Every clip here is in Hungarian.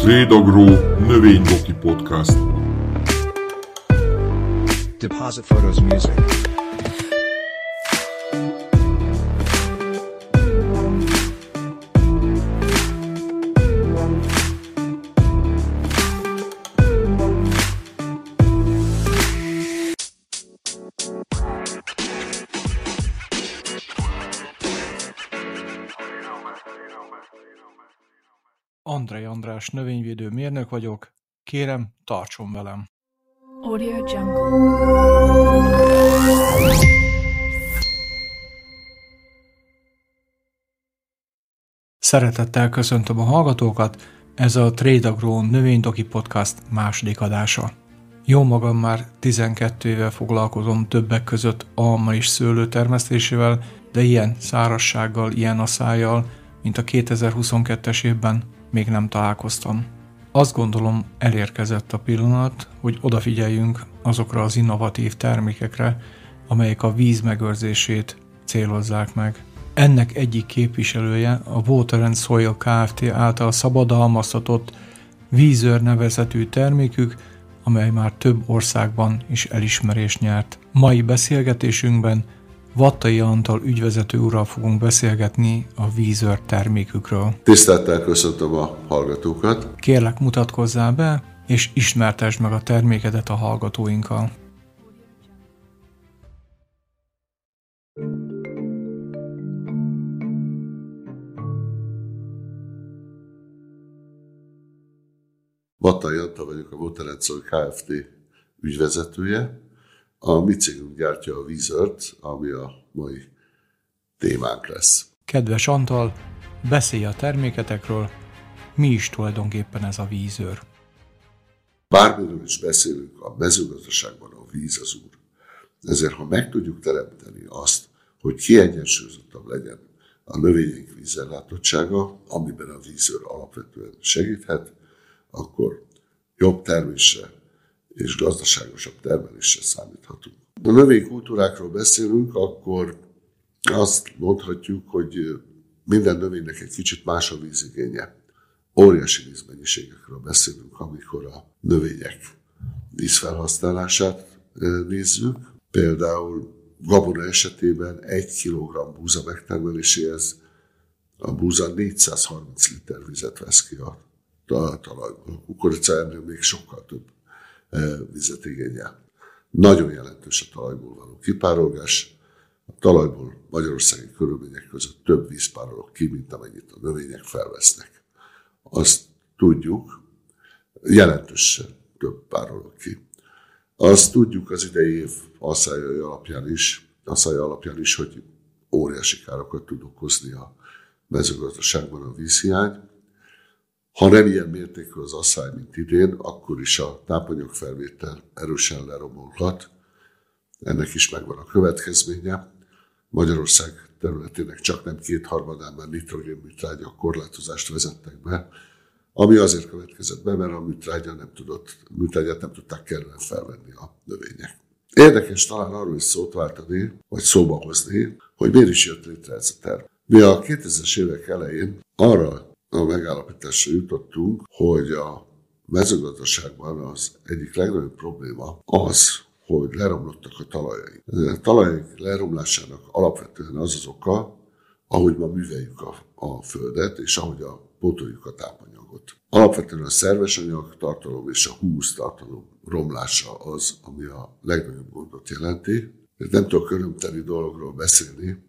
Trédagró növénydoki podcast. Deposit Photos Music. Növényvédő mérnök vagyok, kérem, tartson velem! Audio Jungle. Szeretettel köszöntöm a hallgatókat, ez a Trade Agro növénydoki podcast második adása. Jó magam már 12 éve foglalkozom többek között alma és szőlő termesztésével, de ilyen szárassággal, ilyen aszájjal, mint a 2022-es évben még nem találkoztam. Azt gondolom elérkezett a pillanat, hogy odafigyeljünk azokra az innovatív termékekre, amelyek a víz megőrzését célozzák meg. Ennek egyik képviselője a Water and Soil Kft. által szabadalmaztatott vízőr nevezetű termékük, amely már több országban is elismerést nyert. Mai beszélgetésünkben Vattai Antal ügyvezető úrral fogunk beszélgetni a vízör termékükről. Tisztelettel köszöntöm a hallgatókat. Kérlek mutatkozzál be, és ismertesd meg a termékedet a hallgatóinkkal. Vattai Antal vagyok, a Motorenszol Kft. ügyvezetője. A mi cégünk gyártja a vízört, ami a mai témánk lesz. Kedves Antal, beszélj a terméketekről, mi is tulajdonképpen ez a vízőr? Bármiről is beszélünk, a mezőgazdaságban a víz az úr. Ezért, ha meg tudjuk teremteni azt, hogy kiegyensúlyozottabb legyen a növények vízellátottsága, amiben a vízőr alapvetően segíthet, akkor jobb termésre és gazdaságosabb termelésre számíthatunk. Ha növénykultúrákról beszélünk, akkor azt mondhatjuk, hogy minden növénynek egy kicsit más a vízigénye. Óriási vízmennyiségekről beszélünk, amikor a növények vízfelhasználását nézzük. Például gabona esetében 1 kg búza megtermeléséhez a búza 430 liter vizet vesz ki a talajból. A kukorica ennél még sokkal több vizet igényel. Nagyon jelentős a talajból való kipárolgás. A talajból magyarországi körülmények között több víz ki, mint amennyit a növények felvesznek. Azt tudjuk, jelentősen több párolog ki. Azt tudjuk az idei év asszályai alapján is, asszályai alapján is, hogy óriási károkat tud okozni a mezőgazdaságban a vízhiány. Ha nem ilyen mértékű az asszály, mint idén, akkor is a tápanyagfelvétel erősen leromolhat. Ennek is megvan a következménye. Magyarország területének csak nem kétharmadában nitrogénműtrágya korlátozást vezettek be, ami azért következett be, mert a műtrágya nem tudott, műtrágyát nem tudták kellően felvenni a növények. Érdekes talán arról is szót váltani, vagy szóba hozni, hogy miért is jött létre ez a terv. Mi a 2000-es évek elején arra a megállapításra jutottunk, hogy a mezőgazdaságban az egyik legnagyobb probléma az, hogy leromlottak a talajai. A talajok leromlásának alapvetően az az oka, ahogy ma műveljük a, a földet, és ahogy a pótoljuk a tápanyagot. Alapvetően a szerves anyag tartalom és a húsz tartalom romlása az, ami a legnagyobb gondot jelenti. Nem tudok örömteli dologról beszélni,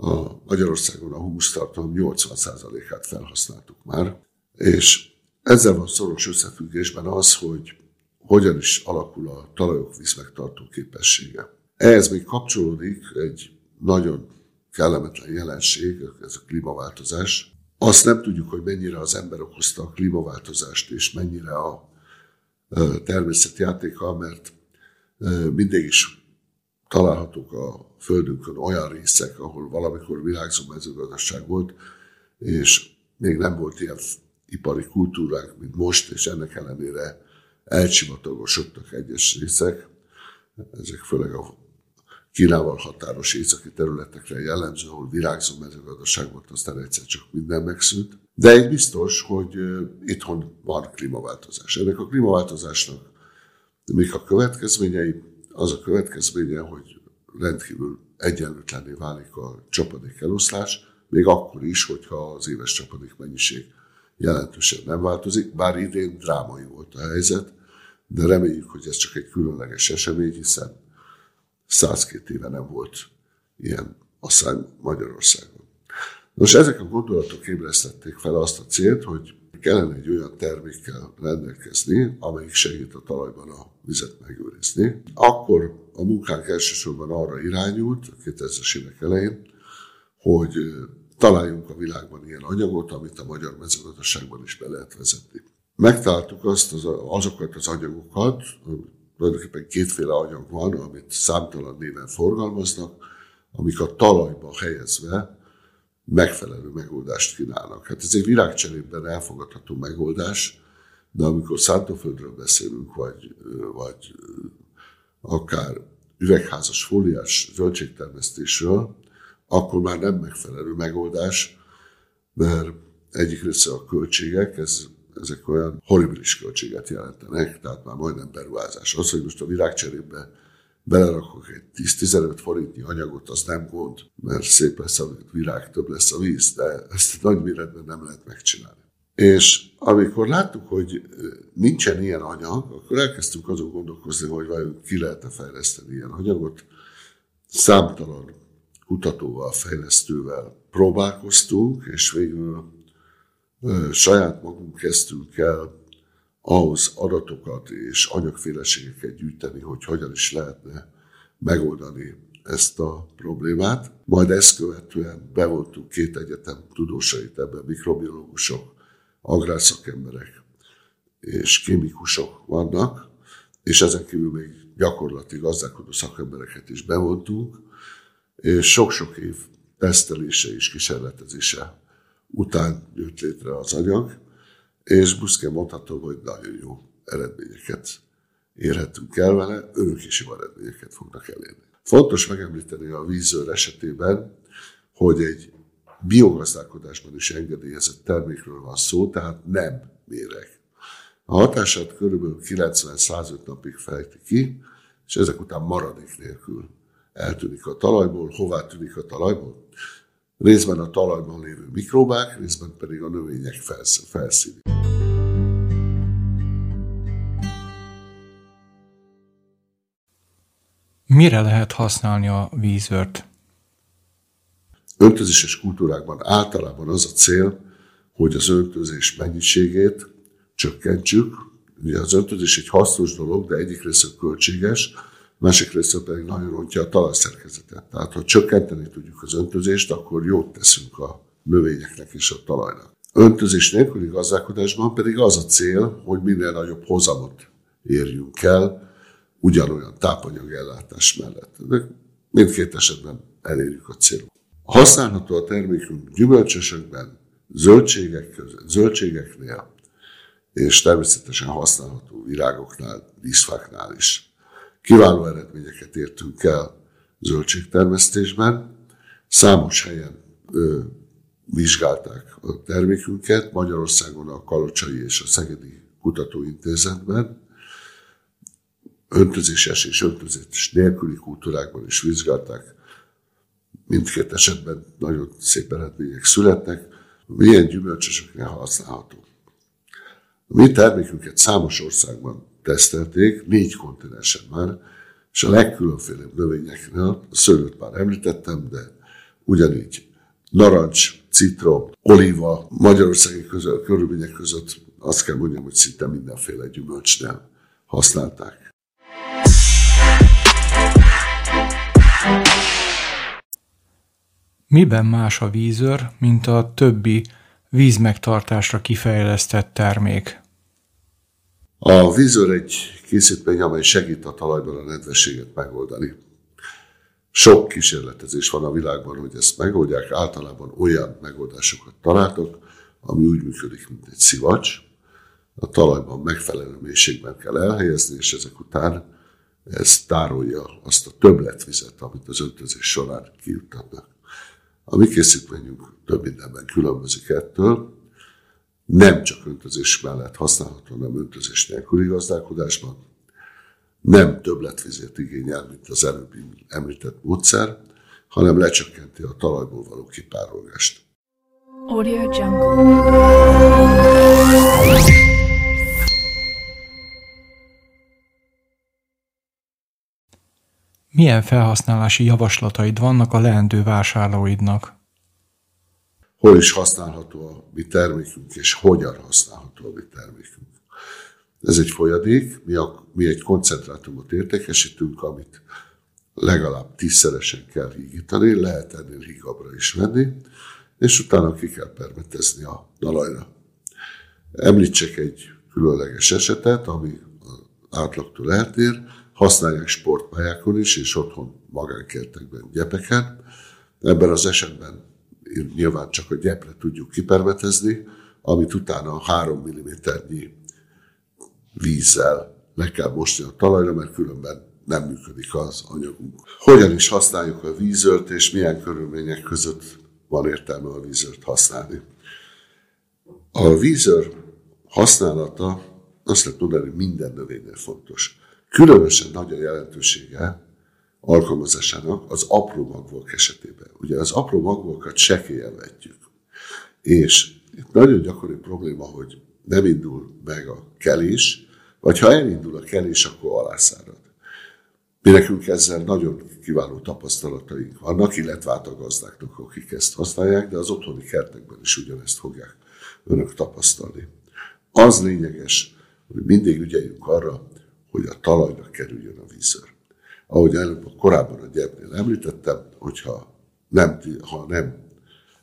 a Magyarországon a hústartalom 80%-át felhasználtuk már, és ezzel van szoros összefüggésben az, hogy hogyan is alakul a talajok vízmegtartó képessége. Ehhez még kapcsolódik egy nagyon kellemetlen jelenség, ez a klímaváltozás. Azt nem tudjuk, hogy mennyire az ember okozta a klímaváltozást, és mennyire a természet játéka, mert mindig is találhatók a földünkön olyan részek, ahol valamikor világzó mezőgazdaság volt, és még nem volt ilyen ipari kultúránk, mint most, és ennek ellenére elcsivatagosodtak egyes részek. Ezek főleg a Kínával határos északi területekre jellemző, ahol virágzó mezőgazdaság volt, aztán egyszer csak minden megszűnt. De egy biztos, hogy itthon van klímaváltozás. Ennek a klímaváltozásnak mik a következményei? Az a következménye, hogy rendkívül egyenlőtlenné válik a csapadék eloszlás, még akkor is, hogyha az éves csapadék mennyiség jelentősen nem változik, bár idén drámai volt a helyzet, de reméljük, hogy ez csak egy különleges esemény, hiszen 102 éve nem volt ilyen asszály Magyarországon. Nos, ezek a gondolatok ébresztették fel azt a célt, hogy kellene egy olyan termékkel rendelkezni, amelyik segít a talajban a vizet megőrizni. Akkor a munkánk elsősorban arra irányult, a 2000-es évek elején, hogy találjunk a világban ilyen anyagot, amit a magyar mezőgazdaságban is be lehet vezetni. Megtaláltuk azt, az, azokat az anyagokat, tulajdonképpen kétféle anyag van, amit számtalan néven forgalmaznak, amik a talajba helyezve megfelelő megoldást kínálnak. Hát ez egy virágcserében elfogadható megoldás, de amikor szántóföldről beszélünk, vagy, vagy akár üvegházas fóliás zöldségtermesztésről, akkor már nem megfelelő megoldás, mert egyik része a költségek, ez, ezek olyan horribilis költséget jelentenek, tehát már majdnem beruházás. Az, hogy most a virágcserébe belerakok egy 10-15 forintnyi anyagot, az nem gond, mert szép lesz a virág, több lesz a víz, de ezt nagy méretben nem lehet megcsinálni. És amikor láttuk, hogy nincsen ilyen anyag, akkor elkezdtünk azon gondolkozni, hogy vajon ki lehet-e fejleszteni ilyen anyagot. Számtalan kutatóval, fejlesztővel próbálkoztunk, és végül saját magunk kezdtünk el ahhoz adatokat és anyagféleségeket gyűjteni, hogy hogyan is lehetne megoldani ezt a problémát. Majd ezt követően bevontuk két egyetem tudósait ebben, mikrobiológusok, agrárszakemberek és kémikusok vannak, és ezen kívül még gyakorlati gazdálkodó szakembereket is bevontunk, és sok-sok év tesztelése és kísérletezése után jött létre az anyag, és büszkén mondhatom, hogy nagyon jó eredményeket érhetünk el vele, önök is jó eredményeket fognak elérni. Fontos megemlíteni a vízőr esetében, hogy egy biogazdálkodásban is engedélyezett termékről van szó, tehát nem méreg. A hatását körülbelül 90-105 napig fejti ki, és ezek után maradék nélkül eltűnik a talajból. Hová tűnik a talajból? Részben a talajban lévő mikróbák, részben pedig a növények felszíni. Mire lehet használni a vízört? Öntözéses kultúrákban általában az a cél, hogy az öntözés mennyiségét csökkentsük. Ugye az öntözés egy hasznos dolog, de egyik része költséges, másik része pedig nagyon rontja a talajszerkezetet. Tehát ha csökkenteni tudjuk az öntözést, akkor jót teszünk a növényeknek és a talajnak. Öntözés nélküli gazdálkodásban pedig az a cél, hogy minél nagyobb hozamot érjünk el, ugyanolyan tápanyagellátás mellett. De mindkét esetben elérjük a célt. Használható a termékünk gyümölcsösökben, zöldségek között, zöldségeknél, és természetesen használható virágoknál, díszfáknál is. Kiváló eredményeket értünk el zöldségtermesztésben. Számos helyen ö, vizsgálták a termékünket, Magyarországon a Kalocsai és a Szegedi Kutatóintézetben, öntözéses és öntözés nélküli kultúrákban is vizsgálták. Mindkét esetben nagyon szép eredmények születnek. Milyen gyümölcsösöknél használható? A mi termékünket számos országban tesztelték, négy kontinensen már, és a legkülönfélebb növényeknél, a szőlőt már említettem, de ugyanígy narancs, citrom, olíva, magyarországi között, körülmények között azt kell mondjam, hogy szinte mindenféle gyümölcsnél használták. Miben más a vízőr, mint a többi vízmegtartásra kifejlesztett termék? A vízőr egy készítmény, amely segít a talajban a nedvességet megoldani. Sok kísérletezés van a világban, hogy ezt megoldják. Általában olyan megoldásokat találtak, ami úgy működik, mint egy szivacs. A talajban megfelelő mélységben kell elhelyezni, és ezek után ez tárolja azt a többletvizet, amit az öntözés során kijuttatnak. A mi készítményünk több mindenben különbözik ettől, nem csak öntözés mellett használható, hanem öntözés nélküli gazdálkodásban, nem többletvizet igényel, mint az előbb említett módszer, hanem lecsökkenti a talajból való kipárolgást. Audio Jungle. Milyen felhasználási javaslataid vannak a leendő vásárlóidnak? Hol is használható a mi termékünk, és hogyan használható a mi termékünk. Ez egy folyadék, mi, a, mi egy koncentrátumot értékesítünk, amit legalább tízszeresen kell hígítani, lehet ennél hígabbra is venni, és utána ki kell permetezni a talajra. Említsek egy különleges esetet, ami átlagtól eltér, használják sportpályákon is, és otthon magánkertekben gyepeken. Ebben az esetben nyilván csak a gyepre tudjuk kipermetezni, amit utána 3 mm-nyi vízzel le kell mosni a talajra, mert különben nem működik az anyagunk. Hogyan is használjuk a vízört, és milyen körülmények között van értelme a vízört használni. A vízör használata azt lehet mondani, hogy minden növénynél fontos. Különösen nagy a jelentősége alkalmazásának az apró magvak esetében. Ugye az apró magvakat sekélyen vetjük. És itt nagyon gyakori probléma, hogy nem indul meg a kelés, vagy ha elindul a kelés, akkor alászárad. Mi nekünk ezzel nagyon kiváló tapasztalataink vannak, illetve át a gazdáknak, akik ezt használják, de az otthoni kertekben is ugyanezt fogják önök tapasztalni. Az lényeges, hogy mindig ügyeljünk arra, hogy a talajra kerüljön a vízör. Ahogy előbb korábban a gyepnél említettem, hogyha nem, ha nem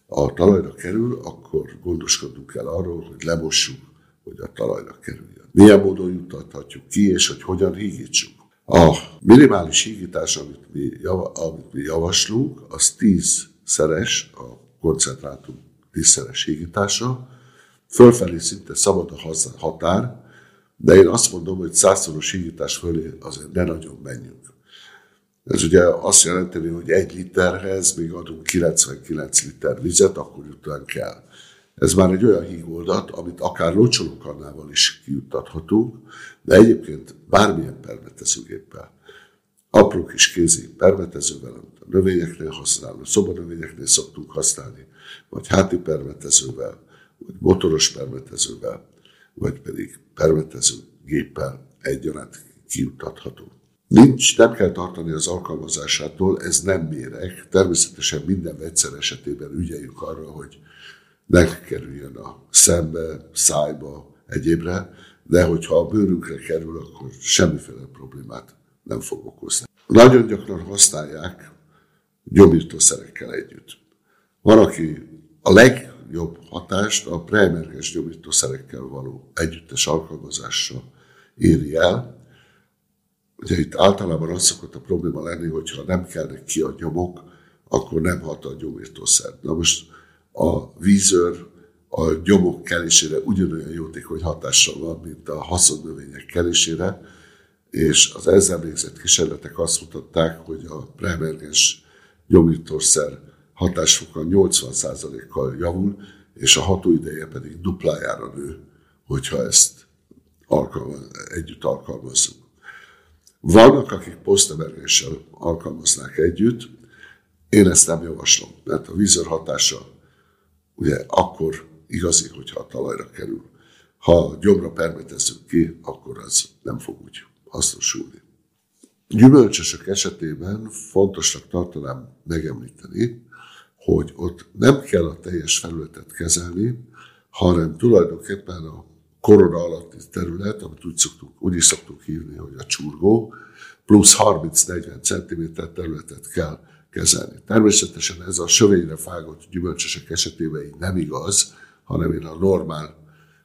a talajra kerül, akkor gondoskodnunk kell arról, hogy lemossuk, hogy a talajra kerüljön. Milyen módon jutathatjuk ki, és hogy hogyan hígítsuk. A minimális hígítás, amit mi, java, amit mi javaslunk, az 10 szeres, a koncentrátum 10 szeres hígítása. Fölfelé szinte szabad a határ, de én azt mondom, hogy százszoros hígítás fölé azért ne nagyon menjünk. Ez ugye azt jelenti, hogy egy literhez még adunk 99 liter vizet, akkor jutnánk kell. Ez már egy olyan hígoldat, amit akár locsolókannával is kijuttathatunk, de egyébként bármilyen permetezőgéppel, apró kis kézi permetezővel, amit a növényeknél használunk, szobanövényeknél szoktunk használni, vagy háti permetezővel, vagy motoros permetezővel, vagy pedig permetező géppel egyaránt kijuttatható. Nincs, nem kell tartani az alkalmazásától, ez nem méreg. Természetesen minden vegyszer esetében ügyeljük arra, hogy ne kerüljön a szembe, szájba, egyébre, de hogyha a bőrünkre kerül, akkor semmiféle problémát nem fog okozni. Nagyon gyakran használják gyomírtószerekkel együtt. Van, aki a legjobb hatást a preemergens gyomírtószerekkel való együttes alkalmazással éri el. Ugye itt általában az szokott a probléma lenni, hogyha nem kelnek ki a nyomok, akkor nem hat a gyomírtószer. Na most a vízőr a gyomok kelésére ugyanolyan jótékony hatással van, mint a haszonnövények kelésére, és az ezzel végzett kísérletek azt mutatták, hogy a preemergens gyomítószer hatásfoka 80%-kal javul, és a hatóideje pedig duplájára nő, hogyha ezt alkalmaz, együtt alkalmazzuk. Vannak, akik posztemergéssel alkalmaznák együtt, én ezt nem javaslom, mert a vízör hatása ugye akkor igazi, hogyha a talajra kerül. Ha gyomra permetezzük ki, akkor az nem fog úgy hasznosulni. Gyümölcsösök esetében fontosnak tartanám megemlíteni, hogy ott nem kell a teljes felületet kezelni, hanem tulajdonképpen a korona alatti terület, amit úgy, szoktuk, úgy is szoktuk hívni, hogy a csurgó, plusz 30-40 cm területet kell kezelni. Természetesen ez a sövényre fágott gyümölcsösek esetében így nem igaz, hanem én a normál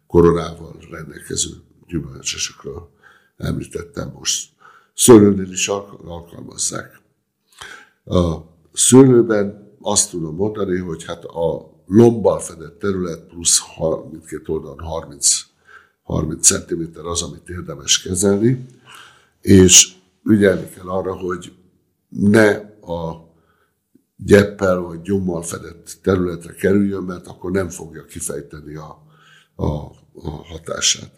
koronával rendelkező gyümölcsösökről említettem most. Szőlőnél is alkalmazzák. A szőlőben azt tudom mondani, hogy hát a lombbal fedett terület plusz mindkét oldalon 30, 30 cm az, amit érdemes kezelni, és ügyelni kell arra, hogy ne a gyeppel vagy gyommal fedett területre kerüljön, mert akkor nem fogja kifejteni a, a, a hatását.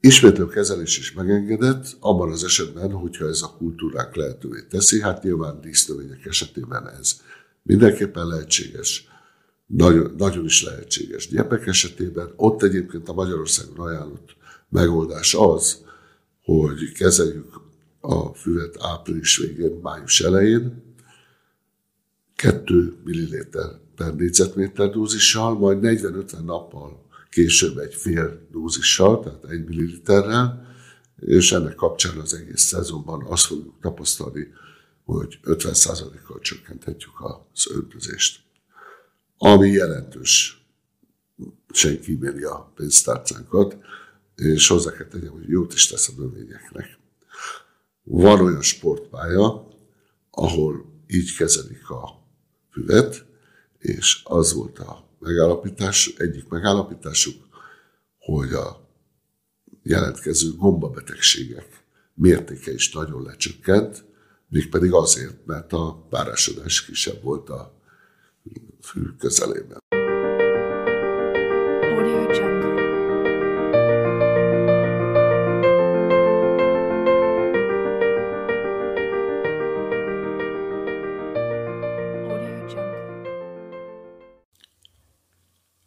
Ismétlő kezelés is megengedett, abban az esetben, hogyha ez a kultúrák lehetővé teszi, hát nyilván dísznövények esetében ez mindenképpen lehetséges, nagyon, nagyon is lehetséges. Gyepek esetében ott egyébként a Magyarországon ajánlott megoldás az, hogy kezeljük a füvet április végén, május elején, 2 ml per négyzetméter dózissal, majd 40-50 nappal később egy fél dózissal, tehát egy milliliterrel, és ennek kapcsán az egész szezonban azt fogjuk tapasztalni, hogy 50%-kal csökkenthetjük az öntözést. Ami jelentős sen kíméli a pénztárcánkat, és hozzá kell tegyem, hogy jót is tesz a növényeknek. Van olyan sportpálya, ahol így kezelik a füvet, és az volt a megállapítás, egyik megállapításuk, hogy a jelentkező gombabetegségek mértéke is nagyon lecsökkent, mégpedig azért, mert a párásodás kisebb volt a fű közelében.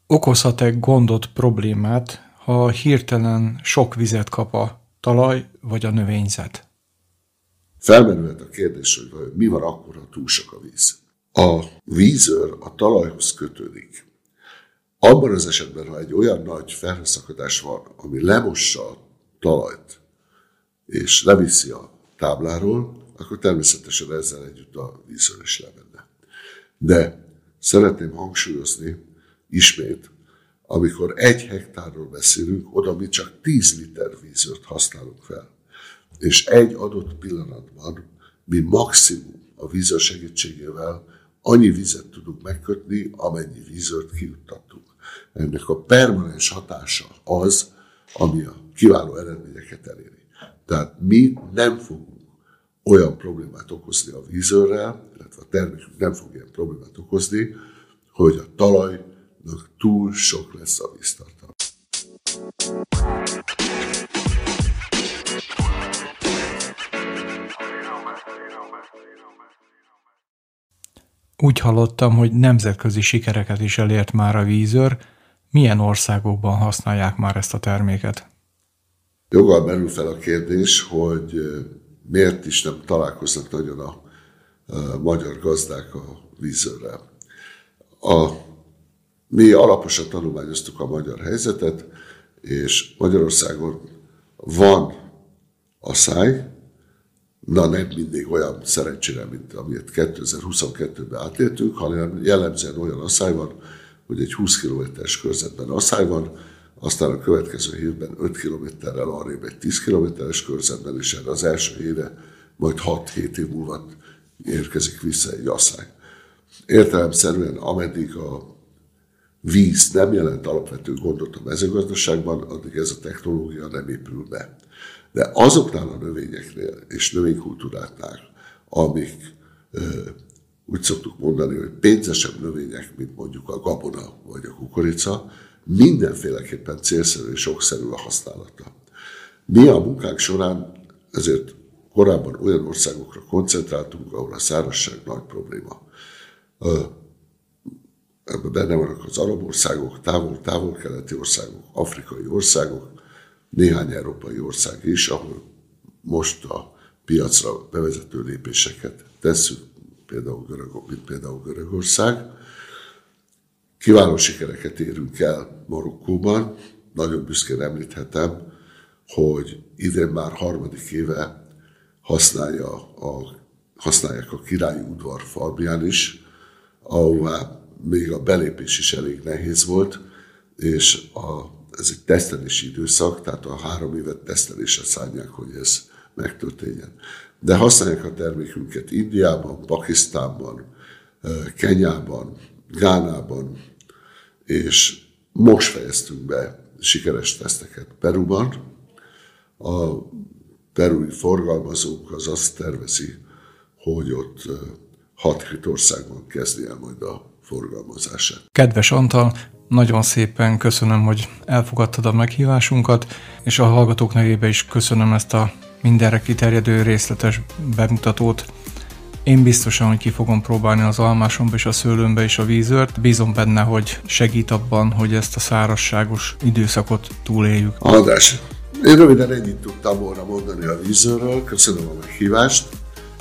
Okozhat-e gondot, problémát, ha hirtelen sok vizet kap a talaj vagy a növényzet? Felmerülhet a kérdés, hogy mi van akkor, ha túl sok a víz. A vízőr a talajhoz kötődik. Abban az esetben, ha egy olyan nagy felhőszakadás van, ami lemossa a talajt, és leviszi a tábláról, akkor természetesen ezzel együtt a vízőr is lemenne. De szeretném hangsúlyozni ismét, amikor egy hektárról beszélünk, oda mi csak 10 liter vízőrt használunk fel. És egy adott pillanatban mi maximum a vízőr segítségével annyi vizet tudunk megkötni, amennyi vízőrt kijuttattunk. Ennek a permanens hatása az, ami a kiváló eredményeket eléri. Tehát mi nem fogunk olyan problémát okozni a vízőrrel, illetve a termékünk nem fog ilyen problémát okozni, hogy a talajnak túl sok lesz a víztartalma. Úgy hallottam, hogy nemzetközi sikereket is elért már a vízőr. Milyen országokban használják már ezt a terméket? Joggal merül fel a kérdés, hogy miért is nem találkoznak nagyon a magyar gazdák a vízőrrel. A, mi alaposan tanulmányoztuk a magyar helyzetet, és Magyarországon van a száj, na nem mindig olyan szerencsére, mint amit 2022-ben átéltünk, hanem jellemzően olyan asszály van, hogy egy 20 kilométeres körzetben asszály van, aztán a következő hétben 5 kilométerrel arrébb egy 10 kilométeres körzetben, és erre az első hére majd 6-7 év múlva érkezik vissza egy asszály. Értelemszerűen, ameddig a víz nem jelent alapvető gondot a mezőgazdaságban, addig ez a technológia nem épül be. De azoknál a növényeknél és növénykultúráknál, amik úgy szoktuk mondani, hogy pénzesebb növények, mint mondjuk a gabona vagy a kukorica, mindenféleképpen célszerű és okszerű a használata. Mi a munkánk során ezért korábban olyan országokra koncentráltunk, ahol a szárazság nagy probléma. Ebben benne vannak az arab országok, távol, távol-keleti országok, afrikai országok, néhány európai ország is, ahol most a piacra bevezető lépéseket tesszük, például, Görög, mint például Görögország. Kiváló sikereket érünk el Marokkóban. Nagyon büszkén említhetem, hogy idén már harmadik éve használja a, használják a királyi udvar farmján is, ahová még a belépés is elég nehéz volt, és a, ez egy tesztelési időszak, tehát a három évet tesztelésre szállják, hogy ez megtörténjen. De használják a termékünket Indiában, Pakisztánban, Kenyában, Gánában, és most fejeztünk be sikeres teszteket Peruban. A perui forgalmazónk az azt tervezi, hogy ott 6-7 országban kezdi el majd a forgalmazását. Kedves Antal, nagyon szépen köszönöm, hogy elfogadtad a meghívásunkat, és a hallgatók nevében is köszönöm ezt a mindenre kiterjedő részletes bemutatót. Én biztosan, hogy ki fogom próbálni az almásomba és a szőlőmbe is a vízőrt. Bízom benne, hogy segít abban, hogy ezt a szárasságos időszakot túléljük. András, én röviden ennyit tudtam volna mondani a vízőről, köszönöm a meghívást,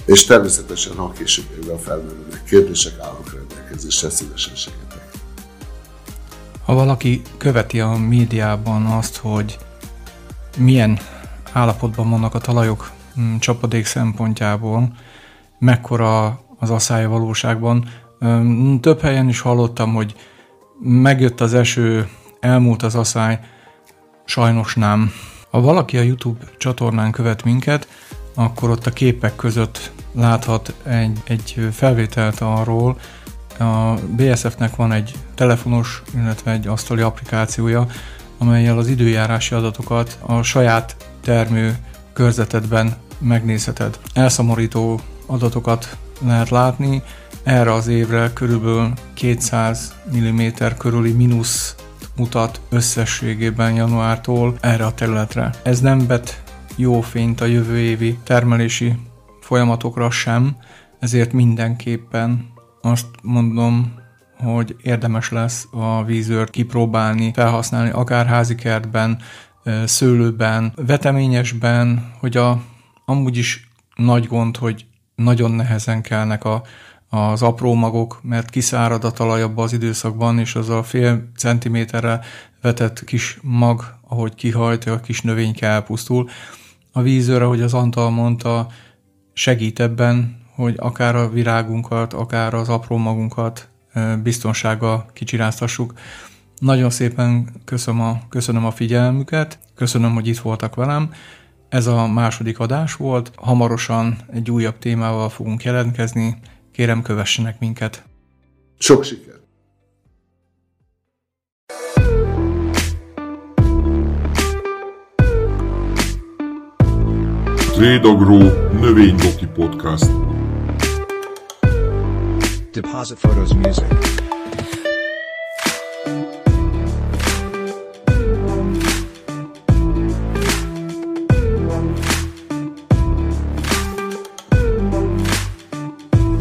és természetesen, ha később felmerülnek kérdések, állok rendelkezésre, szívesen segítek. Ha valaki követi a médiában azt, hogy milyen állapotban vannak a talajok mm, csapadék szempontjából, mekkora az asszály valóságban. Több helyen is hallottam, hogy megjött az eső, elmúlt az asszály, sajnos nem. Ha valaki a YouTube csatornán követ minket, akkor ott a képek között láthat egy, egy felvételt arról, a BSF-nek van egy telefonos, illetve egy asztali applikációja, amelyel az időjárási adatokat a saját termő körzetedben megnézheted. Elszomorító adatokat lehet látni, erre az évre körülbelül 200 mm körüli mínusz mutat összességében januártól erre a területre. Ez nem vet jó fényt a jövő évi termelési folyamatokra sem, ezért mindenképpen azt mondom, hogy érdemes lesz a vízőrt kipróbálni, felhasználni akár házi kertben, szőlőben, veteményesben, hogy a, amúgy is nagy gond, hogy nagyon nehezen kelnek a, az apró magok, mert kiszárad a talaj abban az időszakban, és az a fél centiméterre vetett kis mag, ahogy kihajt, a kis növényke elpusztul. A vízőre, ahogy az Antal mondta, segít ebben, hogy akár a virágunkat, akár az apró magunkat biztonsággal kicsiráztassuk. Nagyon szépen köszönöm a, köszönöm a figyelmüket, köszönöm, hogy itt voltak velem. Ez a második adás volt, hamarosan egy újabb témával fogunk jelentkezni, kérem kövessenek minket. Sok siker! Trédagro növénydoki podcast. Deposit Photos Music.